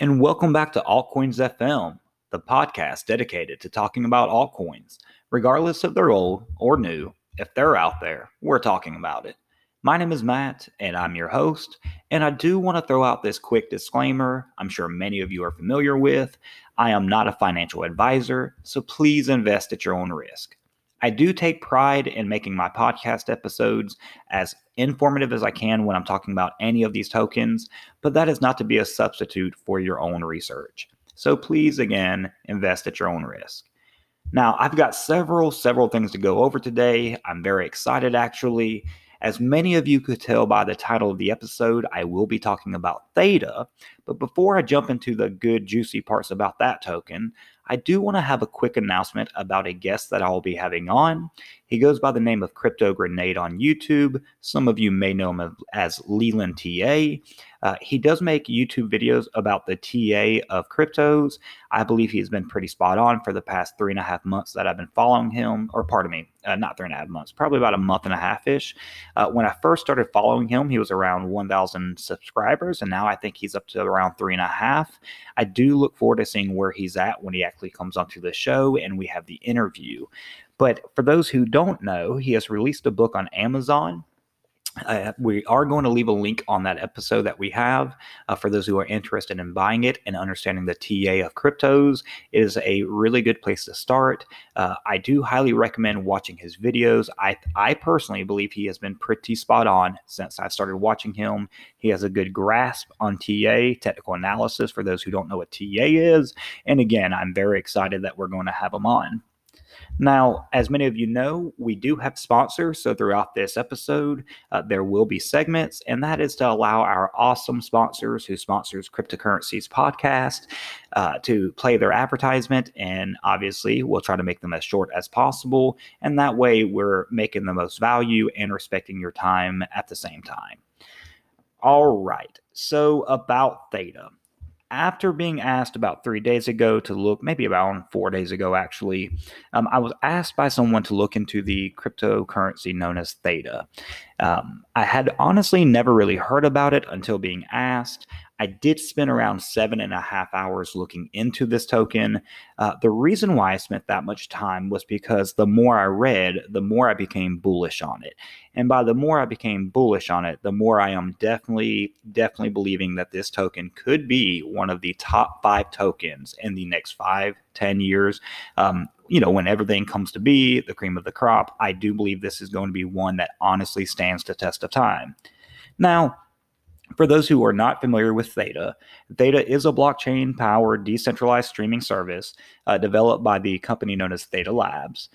and welcome back to Altcoins FM, the podcast dedicated to talking about altcoins, regardless if they're old or new. If they're out there, we're talking about it. My name is Matt, and I'm your host. And I do want to throw out this quick disclaimer I'm sure many of you are familiar with. I am not a financial advisor, so please invest at your own risk. I do take pride in making my podcast episodes as informative as I can when I'm talking about any of these tokens, but that is not to be a substitute for your own research. So please, again, invest at your own risk. Now, I've got several, several things to go over today. I'm very excited actually. As many of you could tell by the title of the episode, I will be talking about Theta. But before I jump into the good, juicy parts about that token, I do want to have a quick announcement about a guest that I will be having on. He goes by the name of Crypto Grenade on YouTube. Some of you may know him as Leland TA. Uh, he does make YouTube videos about the TA of cryptos. I believe he's been pretty spot on for the past three and a half months that I've been following him, or pardon me, uh, not three and a half months, probably about a month and a half ish. Uh, when I first started following him, he was around 1,000 subscribers, and now I think he's up to around three and a half. I do look forward to seeing where he's at when he actually comes onto the show and we have the interview. But for those who don't know, he has released a book on Amazon. Uh, we are going to leave a link on that episode that we have uh, for those who are interested in buying it and understanding the TA of cryptos. It is a really good place to start. Uh, I do highly recommend watching his videos. I I personally believe he has been pretty spot on since I started watching him. He has a good grasp on TA technical analysis for those who don't know what TA is. And again, I'm very excited that we're going to have him on. Now, as many of you know, we do have sponsors. So throughout this episode, uh, there will be segments, and that is to allow our awesome sponsors who sponsors Cryptocurrencies podcast uh, to play their advertisement. And obviously, we'll try to make them as short as possible. And that way, we're making the most value and respecting your time at the same time. All right. So about Theta after being asked about three days ago to look, maybe about four days ago actually, um, I was asked by someone to look into the cryptocurrency known as Theta. Um, I had honestly never really heard about it until being asked. I did spend around seven and a half hours looking into this token. Uh, the reason why I spent that much time was because the more I read, the more I became bullish on it. And by the more I became bullish on it, the more I am definitely, definitely believing that this token could be one of the top five tokens in the next five, ten years. Um, you know, when everything comes to be the cream of the crop, I do believe this is going to be one that honestly stands the test of time. Now, for those who are not familiar with Theta, Theta is a blockchain powered decentralized streaming service uh, developed by the company known as Theta Labs.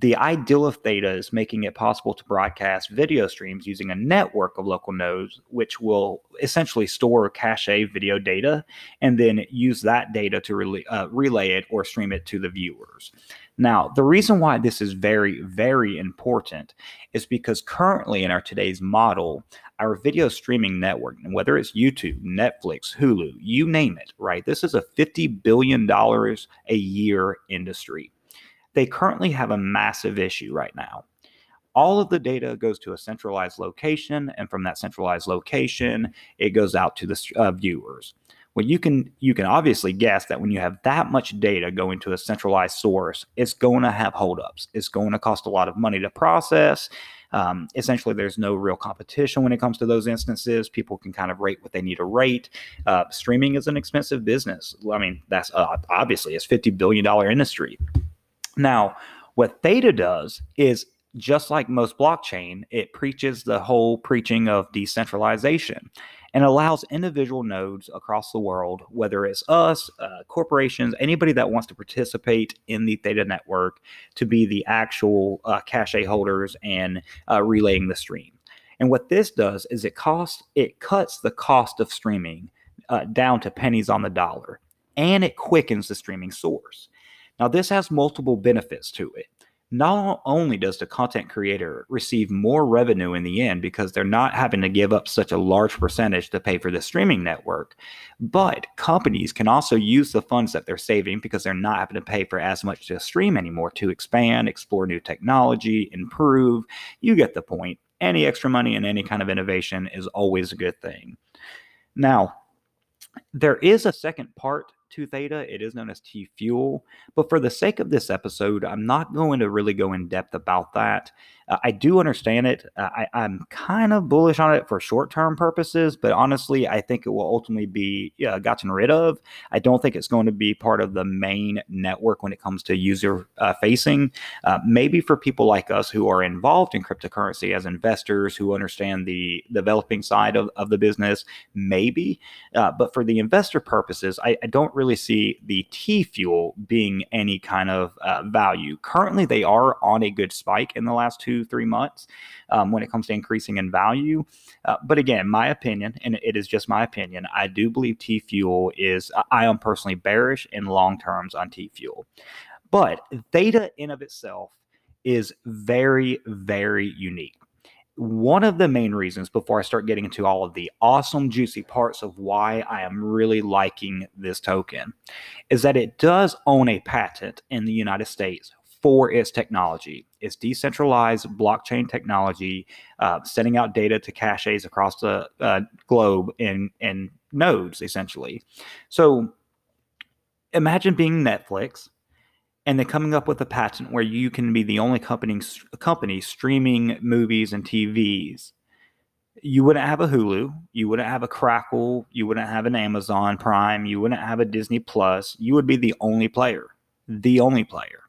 The ideal of Theta is making it possible to broadcast video streams using a network of local nodes, which will essentially store cache video data and then use that data to uh, relay it or stream it to the viewers. Now, the reason why this is very, very important is because currently in our today's model, our video streaming network, whether it's YouTube, Netflix, Hulu, you name it, right? This is a $50 billion a year industry. They currently have a massive issue right now. All of the data goes to a centralized location, and from that centralized location, it goes out to the uh, viewers. Well, you can you can obviously guess that when you have that much data going to a centralized source, it's going to have holdups. It's going to cost a lot of money to process. Um, essentially, there's no real competition when it comes to those instances. People can kind of rate what they need to rate. Uh, streaming is an expensive business. I mean, that's uh, obviously it's fifty billion dollar industry. Now, what Theta does is just like most blockchain, it preaches the whole preaching of decentralization and allows individual nodes across the world, whether it's us, uh, corporations, anybody that wants to participate in the Theta network, to be the actual uh, cache holders and uh, relaying the stream. And what this does is it costs it cuts the cost of streaming uh, down to pennies on the dollar, and it quickens the streaming source. Now, this has multiple benefits to it not only does the content creator receive more revenue in the end because they're not having to give up such a large percentage to pay for the streaming network, but companies can also use the funds that they're saving because they're not having to pay for as much to stream anymore to expand, explore new technology, improve. You get the point. Any extra money and any kind of innovation is always a good thing. Now, there is a second part to theta. It is known as T fuel. But for the sake of this episode, I'm not going to really go in depth about that. Uh, I do understand it. Uh, I, I'm kind of bullish on it for short term purposes, but honestly, I think it will ultimately be uh, gotten rid of. I don't think it's going to be part of the main network when it comes to user uh, facing. Uh, maybe for people like us who are involved in cryptocurrency as investors who understand the developing side of, of the business, maybe. Uh, but for the investor purposes, I, I, don't really see the T fuel being any kind of value. Currently, they are on a good spike in the last two three months um, when it comes to increasing in value. Uh, but again, my opinion, and it is just my opinion, I do believe T Fuel is, I am personally bearish in long terms on T Fuel. But Theta in of itself is very, very unique one of the main reasons before I start getting into all of the awesome, juicy parts of why I am really liking this token is that it does own a patent in the United States for its technology. It's decentralized blockchain technology, uh, sending out data to caches across the uh, globe in, in nodes, essentially. So imagine being Netflix and then coming up with a patent where you can be the only company, company streaming movies and TVs. You wouldn't have a Hulu, you wouldn't have a Crackle, you wouldn't have an Amazon Prime, you wouldn't have a Disney Plus. You would be the only player, the only player.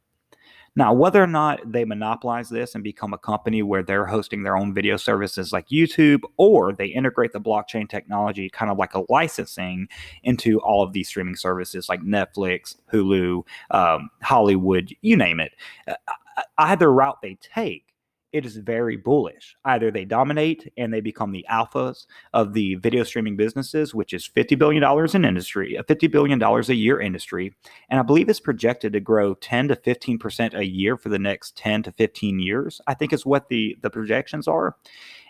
Now, whether or not they monopolize this and become a company where they're hosting their own video services like YouTube, or they integrate the blockchain technology kind of like a licensing into all of these streaming services like Netflix, Hulu, um, Hollywood, you name it, uh, either route they take, it is very bullish. Either they dominate and they become the alphas of the video streaming businesses, which is $50 billion in industry, a $50 billion a year industry. And I believe it's projected to grow 10 to 15% a year for the next 10 to 15 years, I think is what the, the projections are.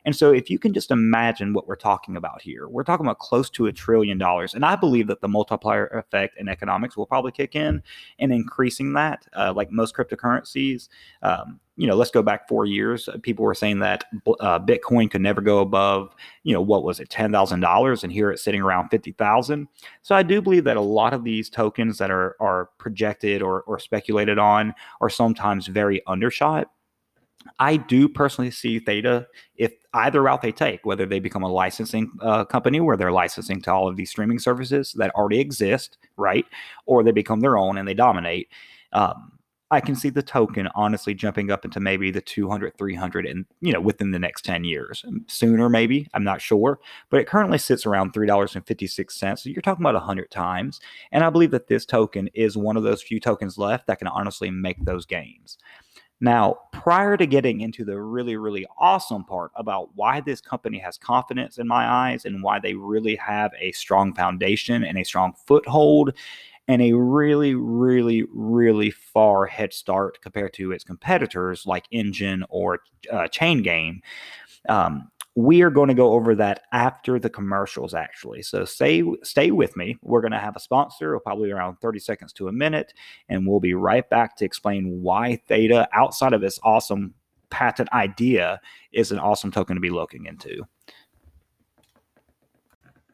And so, if you can just imagine what we're talking about here, we're talking about close to a trillion dollars. And I believe that the multiplier effect in economics will probably kick in and increasing that, uh, like most cryptocurrencies. Um, you know, let's go back four years. People were saying that uh, Bitcoin could never go above, you know, what was it, ten thousand dollars, and here it's sitting around fifty thousand. So I do believe that a lot of these tokens that are are projected or or speculated on are sometimes very undershot. I do personally see Theta if either route they take, whether they become a licensing uh, company where they're licensing to all of these streaming services that already exist, right, or they become their own and they dominate. Um, I can see the token honestly jumping up into maybe the 200, 300, and you know within the next 10 years, um, sooner maybe. I'm not sure, but it currently sits around three dollars and 56 cents. So you're talking about 100 times, and I believe that this token is one of those few tokens left that can honestly make those gains. Now, prior to getting into the really, really awesome part about why this company has confidence in my eyes and why they really have a strong foundation and a strong foothold and a really, really, really far head start compared to its competitors like Enjin or uh, Chain Game. Um, we are going to go over that after the commercials, actually. So stay stay with me. We're going to have a sponsor, probably around 30 seconds to a minute, and we'll be right back to explain why Theta, outside of this awesome patent idea, is an awesome token to be looking into.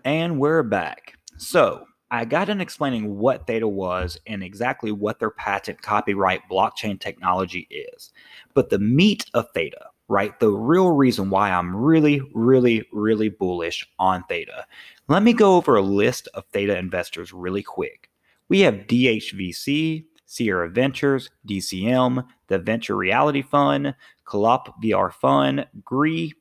And we're back. So I got in explaining what Theta was and exactly what their patent copyright blockchain technology is. But the meat of Theta, right? The real reason why I'm really, really, really bullish on Theta. Let me go over a list of Theta investors really quick. We have DHVC, Sierra Ventures, DCM, the Venture Reality Fund, Colopl VR Fund, GREE.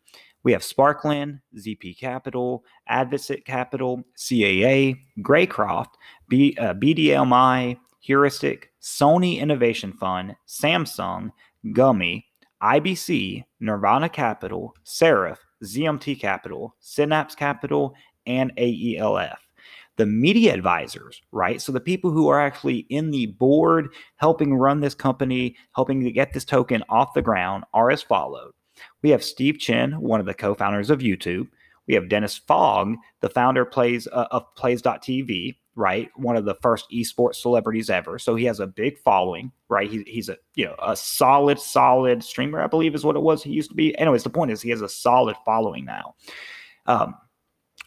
We have Sparkland, ZP Capital, Advocate Capital, CAA, Greycroft, B, uh, BDMI, Heuristic, Sony Innovation Fund, Samsung, Gumi, IBC, Nirvana Capital, Seraph, ZMT Capital, Synapse Capital, and AELF. The media advisors, right? So the people who are actually in the board helping run this company, helping to get this token off the ground are as followed. We have Steve Chen, one of the co-founders of YouTube. We have Dennis Fong, the founder plays uh, of Plays.tv, right? One of the first esports celebrities ever. So he has a big following, right? He, he's a you know a solid, solid streamer, I believe is what it was. He used to be. Anyways, the point is he has a solid following now. Um,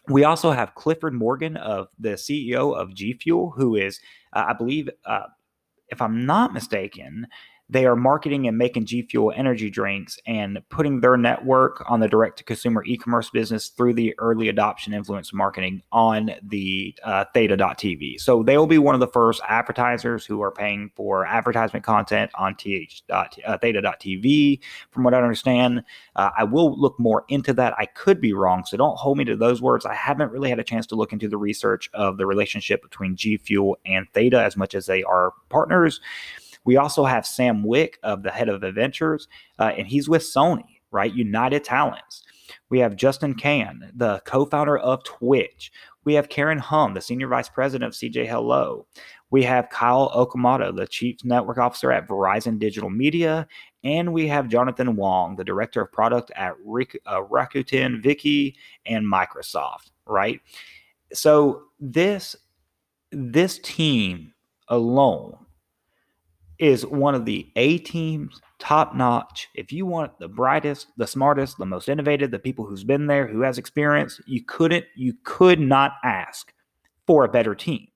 We also have Clifford Morgan of the CEO of G Fuel, who is, uh, I believe, uh, if I'm not mistaken, they are marketing and making G Fuel energy drinks and putting their network on the direct to consumer e commerce business through the early adoption influence marketing on the uh, theta.tv. So they will be one of the first advertisers who are paying for advertisement content on th. Uh, theta.tv, from what I understand. Uh, I will look more into that. I could be wrong, so don't hold me to those words. I haven't really had a chance to look into the research of the relationship between G Fuel and Theta as much as they are partners. We also have Sam Wick of the head of Adventures, uh, and he's with Sony, right? United Talents. We have Justin Kan, the co founder of Twitch. We have Karen Hum, the senior vice president of CJ Hello. We have Kyle Okamoto, the chief network officer at Verizon Digital Media. And we have Jonathan Wong, the director of product at uh, Rakuten Viki, and Microsoft, right? So this this team alone is one of the A teams, top notch. If you want the brightest, the smartest, the most innovative, the people who's been there, who has experience, you couldn't, you could not ask for a better team.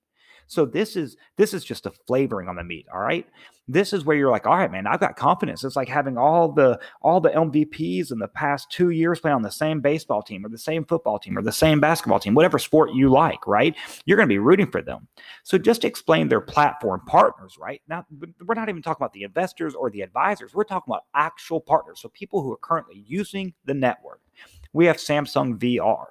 So this is this is just a flavoring on the meat. All right. This is where you're like, all right, man, I've got confidence. It's like having all the all the MVPs in the past two years play on the same baseball team or the same football team or the same basketball team, whatever sport you like, right? You're going to be rooting for them. So just explain their platform partners, right? Now we're not even talking about the investors or the advisors. We're talking about actual partners. So people who are currently using the network. We have Samsung VR.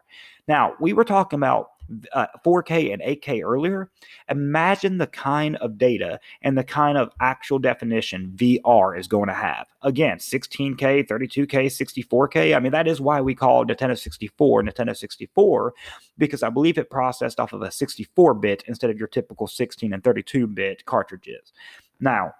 Now, we were talking about uh, 4K and 8K earlier, imagine the kind of data and the kind of actual definition VR is going to have. Again, 16K, 32K, 64K. I mean, that is why we call Nintendo 64 Nintendo 64 because I believe it processed off of a 64 bit instead of your typical 16 and 32 bit cartridges. Now,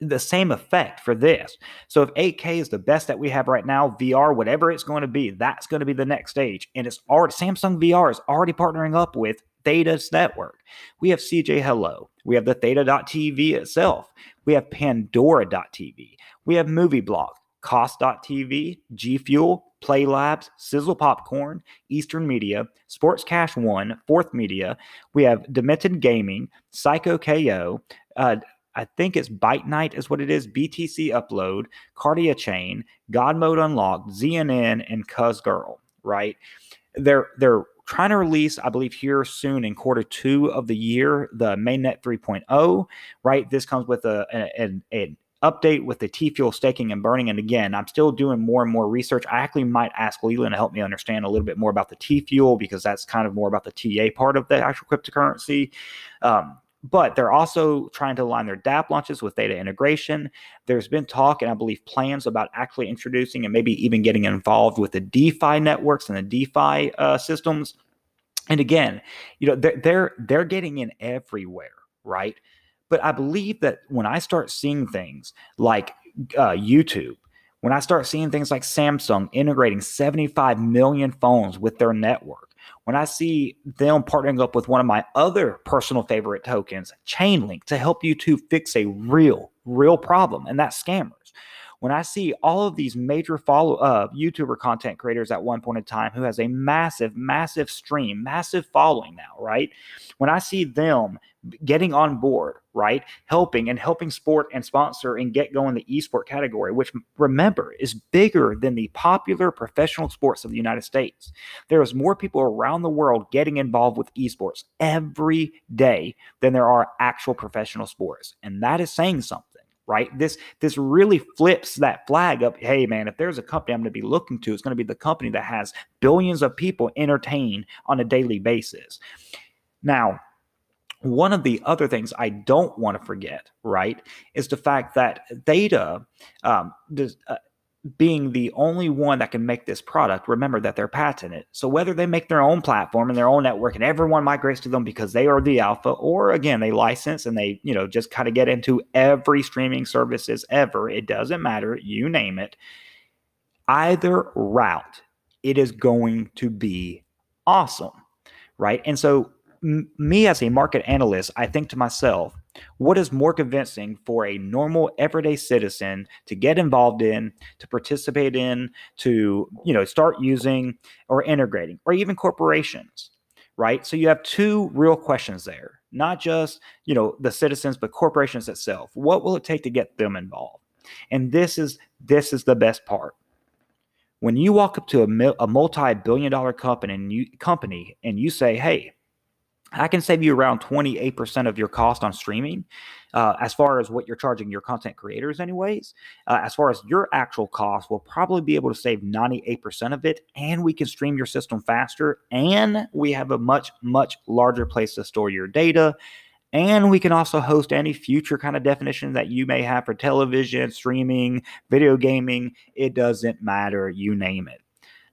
the same effect for this. So if 8K is the best that we have right now, VR, whatever it's going to be, that's going to be the next stage. And it's already Samsung VR is already partnering up with Theta's network. We have CJ Hello. We have the Theta.tv itself. We have Pandora.tv. We have MovieBloc, Cost.tv, G Fuel, Play Labs, Sizzle Popcorn, Eastern Media, Sports Cash One, Fourth Media. We have Demented Gaming, Psycho KO, uh, I think it's Byte Night is what it is. BTC Upload, Cardia Chain, God Mode Unlocked, ZNN, and Cuz Girl. Right? They're they're trying to release, I believe, here soon in quarter two of the year, the mainnet 3.0. Right? This comes with a an, an update with the T fuel staking and burning. And again, I'm still doing more and more research. I actually might ask Leland to help me understand a little bit more about the T fuel because that's kind of more about the TA part of the actual cryptocurrency. Um, but they're also trying to align their dApp launches with data integration. There's been talk and I believe plans about actually introducing and maybe even getting involved with the DeFi networks and the DeFi uh, systems. And again, you know, they're, they're they're getting in everywhere, right? But I believe that when I start seeing things like uh, YouTube, when I start seeing things like Samsung integrating 75 million phones with their network, when I see them partnering up with one of my other personal favorite tokens, Chainlink, to help you to fix a real, real problem, and that's scammers. When I see all of these major follow uh, YouTuber content creators at one point in time who has a massive, massive stream, massive following now, right? When I see them getting on board, right? Helping and helping sport and sponsor and get going the esport category, which remember is bigger than the popular professional sports of the United States. There is more people around the world getting involved with esports every day than there are actual professional sports. And that is saying something right? This this really flips that flag up hey man if there's a company i'm going to be looking to it's going to be the company that has billions of people entertained on a daily basis. Now one of the other things I don't want to forget, right, is the fact that Theta, um, does, uh, being the only one that can make this product, remember that they're patented. So whether they make their own platform and their own network and everyone migrates to them because they are the alpha, or again, they license and they, you know, just kind of get into every streaming services ever, it doesn't matter, you name it. Either route, it is going to be awesome. Right. And so m- me as a market analyst, I think to myself, What is more convincing for a normal everyday citizen to get involved in, to participate in, to, you know, start using or integrating, or even corporations, right? So you have two real questions there, not just, you know, the citizens, but corporations itself. What will it take to get them involved? And this is this is the best part. When you walk up to a, a multi-billion dollar company and you company and you say, "Hey, I can save you around 28% of your cost on streaming, uh, as far as what you're charging your content creators, anyways. Uh, as far as your actual cost, we'll probably be able to save 98% of it, and we can stream your system faster, and we have a much, much larger place to store your data. And we can also host any future kind of definition that you may have for television, streaming, video gaming. It doesn't matter, you name it.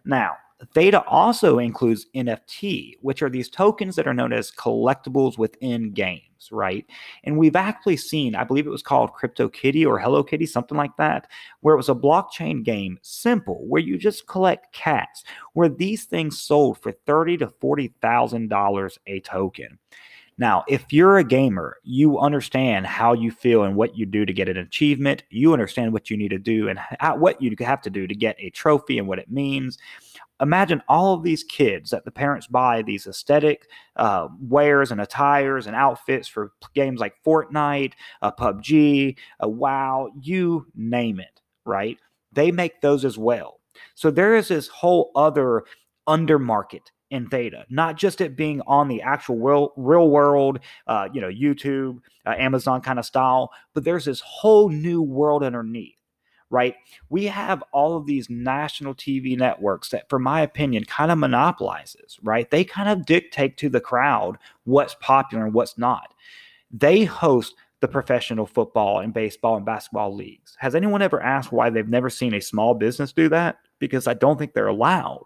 Now, Theta also includes NFT, which are these tokens that are known as collectibles within games, right? And we've actually seen, I believe it was called Crypto Kitty or Hello Kitty, something like that, where it was a blockchain game, simple, where you just collect cats, where these things sold for thirty to forty thousand dollars a token. Now, if you're a gamer, you understand how you feel and what you do to get an achievement. You understand what you need to do and how, what you have to do to get a trophy and what it means imagine all of these kids that the parents buy these aesthetic uh, wares and attires and outfits for games like Fortnite, uh, PUBG, uh, WoW, you name it, right? They make those as well. So there is this whole other undermarket in Theta, not just it being on the actual real, real world, uh, you know, YouTube, uh, Amazon kind of style, but there's this whole new world underneath right? We have all of these national TV networks that, for my opinion, kind of monopolizes, right? They kind of dictate to the crowd what's popular and what's not. They host the professional football and baseball and basketball leagues. Has anyone ever asked why they've never seen a small business do that? Because I don't think they're allowed.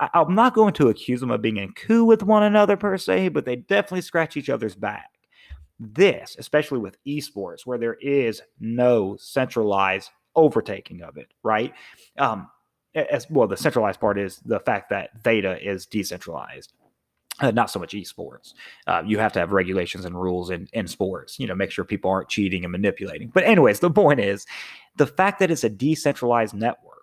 I, am not going to accuse them of being in coup with one another per se, but they definitely scratch each other's back. This, especially with esports, where there is no centralized overtaking of it, right? Um, as well, the centralized part is the fact that Theta is decentralized. Uh, not so much esports. Uh, you have to have regulations and rules in, in sports, you know, make sure people aren't cheating and manipulating. But, anyways, the point is the fact that it's a decentralized network,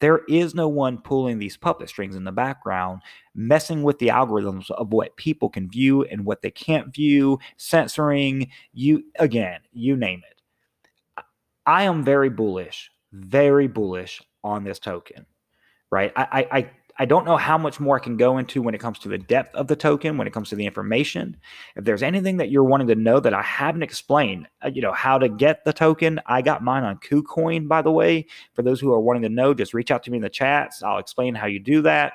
there is no one pulling these puppet strings in the background, messing with the algorithms of what people can view and what they can't view, censoring you, again, you name it. I am very bullish, very bullish on this token, right? I, I, I don't know how much more I can go into when it comes to the depth of the token, when it comes to the information. If there's anything that you're wanting to know that I haven't explained, uh, you know, how to get the token, I got mine on KuCoin, by the way. For those who are wanting to know, just reach out to me in the chats. I'll explain how you do that.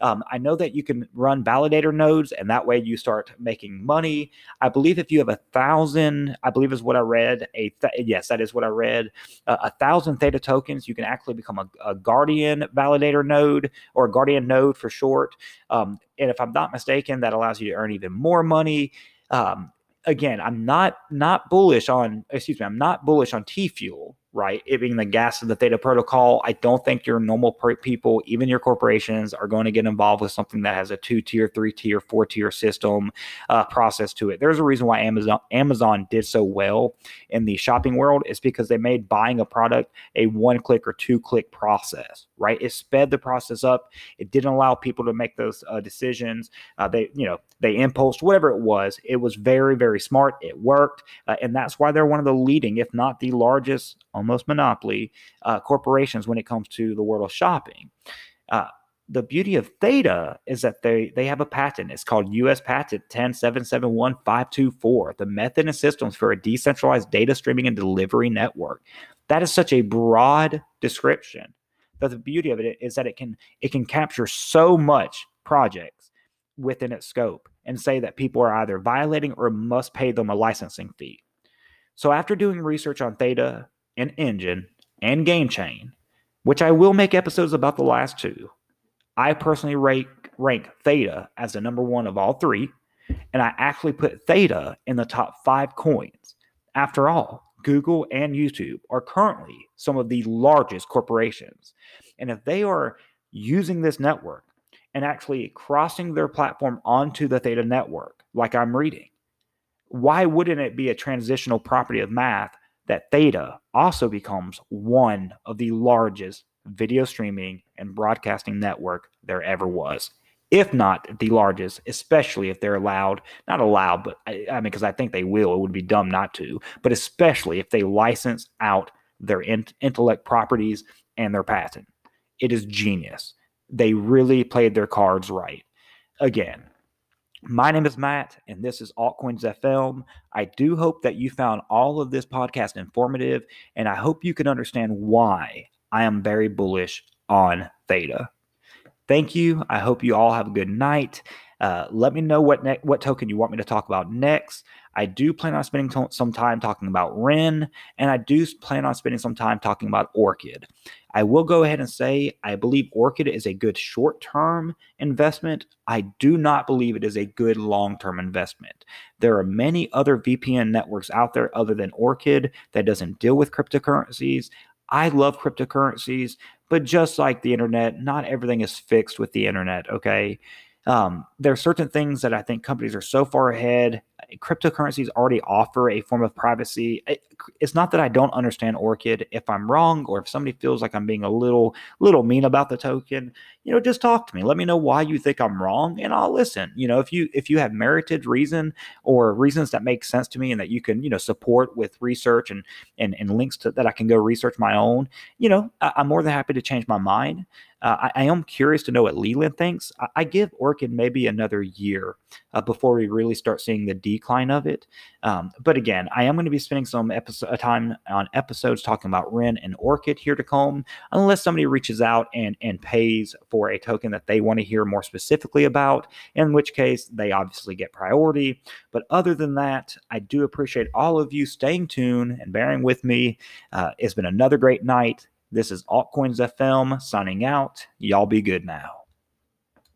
Um, I know that you can run validator nodes, and that way you start making money. I believe if you have a thousand, I believe is what I read. A th- yes, that is what I read. Uh, a thousand Theta tokens, you can actually become a, a, Guardian validator node or a Guardian node for short. Um, and if I'm not mistaken, that allows you to earn even more money. Um, again, I'm not not bullish on. Excuse me, I'm not bullish on T Fuel right? It being the gas of the Theta protocol. I don't think your normal people, even your corporations, are going to get involved with something that has a two tier, three tier, four tier system uh, process to it. There's a reason why Amazon Amazon did so well in the shopping world. It's because they made buying a product a one click or two click process, right? It sped the process up. It didn't allow people to make those uh, decisions. Uh, they, you know, they impulsed whatever it was. It was very, very smart. It worked, uh, and that's why they're one of the leading, if not the largest almost monopoly uh, corporations when it comes to the world of shopping. Uh, the beauty of Theta is that they they have a patent. It's called U.S. Patent 10771-524, the method and systems for a decentralized data streaming and delivery network. That is such a broad description. But the beauty of it is that it can it can capture so much projects within its scope and say that people are either violating or must pay them a licensing fee. So after doing research on Theta, and Enjin and Game Chain, which I will make episodes about the last two, I personally rank, rank Theta as the number one of all three, and I actually put Theta in the top five coins. After all, Google and YouTube are currently some of the largest corporations. And if they are using this network and actually crossing their platform onto the Theta network, like I'm reading, why wouldn't it be a transitional property of math that Theta also becomes one of the largest video streaming and broadcasting network there ever was? If not the largest, especially if they're allowed, not allowed, but I, I mean, because I think they will, it would be dumb not to, but especially if they license out their in- intellect properties and their patent. It is genius. They really played their cards right. Again, my name is Matt, and this is Altcoins FM. I do hope that you found all of this podcast informative, and I hope you can understand why I am very bullish on Theta. Thank you. I hope you all have a good night. Uh, let me know what ne- what token you want me to talk about next. I do plan on spending t- some time talking about Ren, and I do plan on spending some time talking about Orchid. I will go ahead and say I believe Orchid is a good short term investment. I do not believe it is a good long term investment. There are many other VPN networks out there other than Orchid that doesn't deal with cryptocurrencies. I love cryptocurrencies, but just like the internet, not everything is fixed with the internet, okay? Um, there are certain things that I think companies are so far ahead. Cryptocurrencies already offer a form of privacy. It, it's not that I don't understand Orchid. If I'm wrong, or if somebody feels like I'm being a little little mean about the token, you know, just talk to me. Let me know why you think I'm wrong, and I'll listen. You know, if you if you have merited reason or reasons that make sense to me and that you can you know support with research and and, and links to that I can go research my own, you know, I, I'm more than happy to change my mind. Uh, I, I, am curious to know what Leland thinks. I, I give Orchid maybe another year uh, before we really start seeing the decline of it. Um, but again, I am going to be spending some episode time on episodes talking about Ren and Orchid here to come, unless somebody reaches out and and pays for a token that they want to hear more specifically about. In which case, they obviously get priority. But other than that, I do appreciate all of you staying tuned and bearing with me. Uh, it's been another great night. This is Altcoins FM signing out. Y'all be good now.